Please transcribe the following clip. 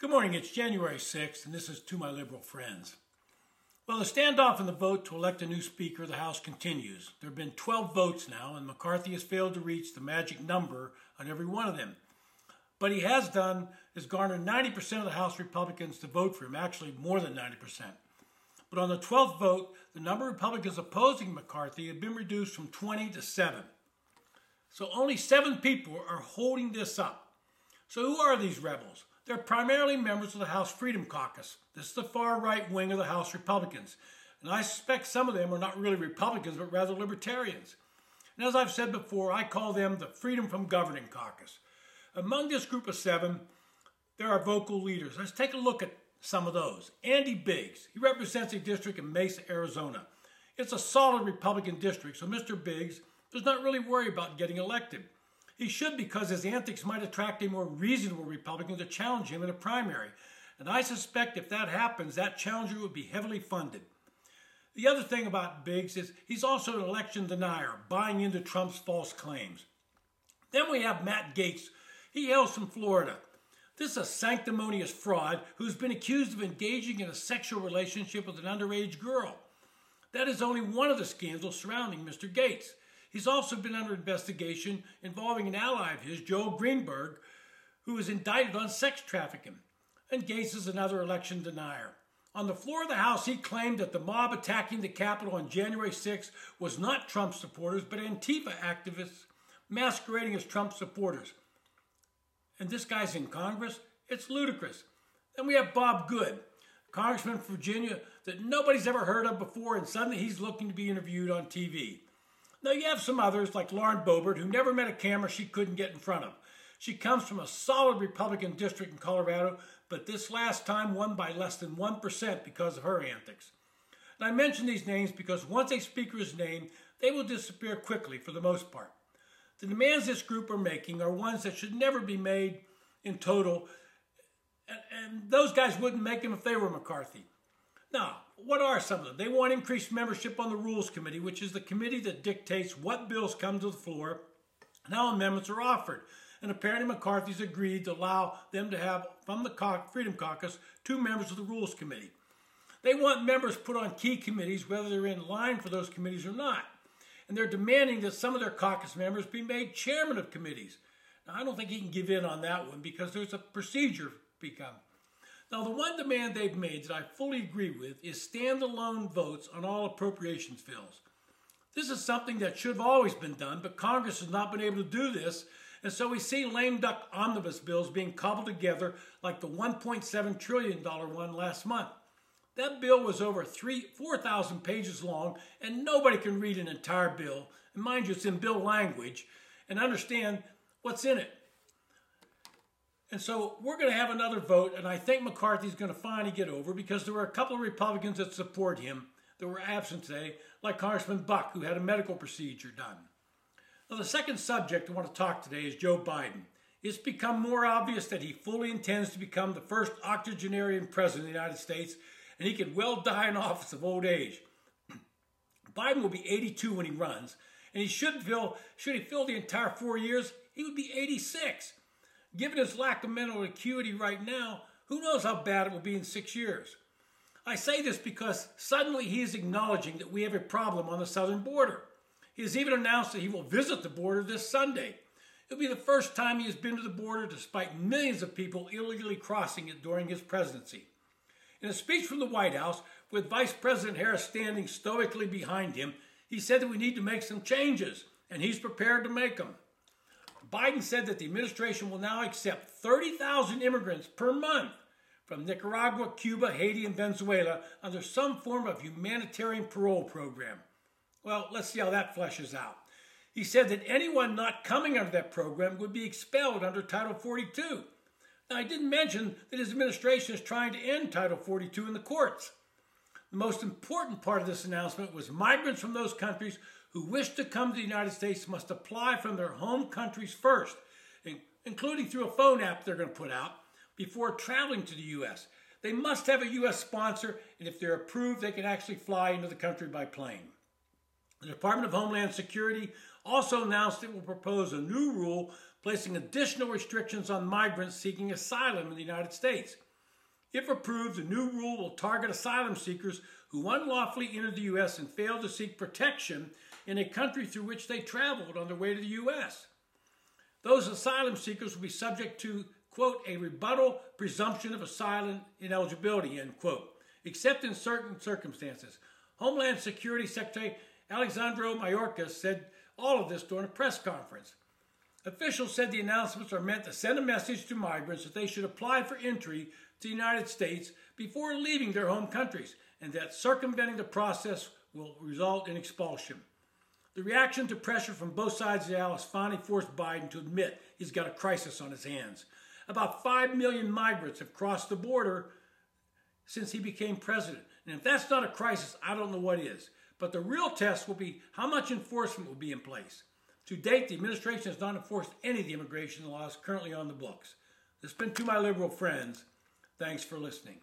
Good morning. It's January 6th, and this is to my liberal friends. Well, the standoff in the vote to elect a new Speaker of the House continues. There have been 12 votes now, and McCarthy has failed to reach the magic number on every one of them. But he has done is garnered 90% of the House Republicans to vote for him, actually more than 90%. But on the 12th vote, the number of Republicans opposing McCarthy had been reduced from 20 to 7. So only seven people are holding this up. So who are these rebels? They're primarily members of the House Freedom Caucus. This is the far right wing of the House Republicans. And I suspect some of them are not really Republicans, but rather libertarians. And as I've said before, I call them the Freedom from Governing Caucus. Among this group of seven, there are vocal leaders. Let's take a look at some of those. Andy Biggs, he represents a district in Mesa, Arizona. It's a solid Republican district, so Mr. Biggs does not really worry about getting elected. He should because his antics might attract a more reasonable Republican to challenge him in a primary. And I suspect if that happens, that challenger would be heavily funded. The other thing about Biggs is he's also an election denier, buying into Trump's false claims. Then we have Matt Gaetz. He hails from Florida. This is a sanctimonious fraud who's been accused of engaging in a sexual relationship with an underage girl. That is only one of the scandals surrounding Mr. Gaetz. He's also been under investigation involving an ally of his, Joel Greenberg, who was indicted on sex trafficking. And Gaetz is another election denier. On the floor of the House, he claimed that the mob attacking the Capitol on January 6 was not Trump supporters, but Antifa activists masquerading as Trump supporters. And this guy's in Congress? It's ludicrous. Then we have Bob Good, congressman from Virginia that nobody's ever heard of before, and suddenly he's looking to be interviewed on TV. Now, you have some others like Lauren Boebert, who never met a camera she couldn't get in front of. She comes from a solid Republican district in Colorado, but this last time won by less than 1% because of her antics. And I mention these names because once a speaker is named, they will disappear quickly for the most part. The demands this group are making are ones that should never be made in total, and, and those guys wouldn't make them if they were McCarthy. Now, what are some of them? They want increased membership on the Rules Committee, which is the committee that dictates what bills come to the floor and how amendments are offered. And apparently McCarthy's agreed to allow them to have, from the Freedom Caucus, two members of the Rules Committee. They want members put on key committees, whether they're in line for those committees or not. And they're demanding that some of their caucus members be made chairman of committees. Now, I don't think he can give in on that one because there's a procedure become. Now, the one demand they've made that I fully agree with is standalone votes on all appropriations bills. This is something that should have always been done, but Congress has not been able to do this, and so we see lame duck omnibus bills being cobbled together like the $1.7 trillion one last month. That bill was over 4,000 pages long, and nobody can read an entire bill, and mind you, it's in bill language, and understand what's in it. And so we're going to have another vote, and I think McCarthy's going to finally get over because there were a couple of Republicans that support him that were absent today, like Congressman Buck, who had a medical procedure done. Now, the second subject I want to talk today is Joe Biden. It's become more obvious that he fully intends to become the first octogenarian president of the United States, and he could well die in office of old age. Biden will be 82 when he runs, and he should fill, should he fill the entire four years, he would be 86. Given his lack of mental acuity right now, who knows how bad it will be in six years? I say this because suddenly he is acknowledging that we have a problem on the southern border. He has even announced that he will visit the border this Sunday. It'll be the first time he has been to the border despite millions of people illegally crossing it during his presidency. In a speech from the White House, with Vice President Harris standing stoically behind him, he said that we need to make some changes, and he's prepared to make them. Biden said that the administration will now accept 30,000 immigrants per month from Nicaragua, Cuba, Haiti, and Venezuela under some form of humanitarian parole program. Well, let's see how that fleshes out. He said that anyone not coming under that program would be expelled under Title 42. Now, I didn't mention that his administration is trying to end Title 42 in the courts. The most important part of this announcement was migrants from those countries who wish to come to the United States must apply from their home countries first, including through a phone app they're going to put out, before traveling to the U.S. They must have a U.S. sponsor, and if they're approved, they can actually fly into the country by plane. The Department of Homeland Security also announced it will propose a new rule placing additional restrictions on migrants seeking asylum in the United States. If approved, the new rule will target asylum seekers who unlawfully entered the U.S. and failed to seek protection in a country through which they traveled on their way to the U.S. Those asylum seekers will be subject to, quote, a rebuttable presumption of asylum ineligibility, end quote, except in certain circumstances. Homeland Security Secretary Alejandro Mayorkas said all of this during a press conference. Officials said the announcements are meant to send a message to migrants that they should apply for entry to the United States before leaving their home countries and that circumventing the process will result in expulsion. The reaction to pressure from both sides of the aisle finally forced Biden to admit he's got a crisis on his hands. About 5 million migrants have crossed the border since he became president. And if that's not a crisis, I don't know what is. But the real test will be how much enforcement will be in place. To date, the administration has not enforced any of the immigration laws currently on the books. This has been to my liberal friends. Thanks for listening.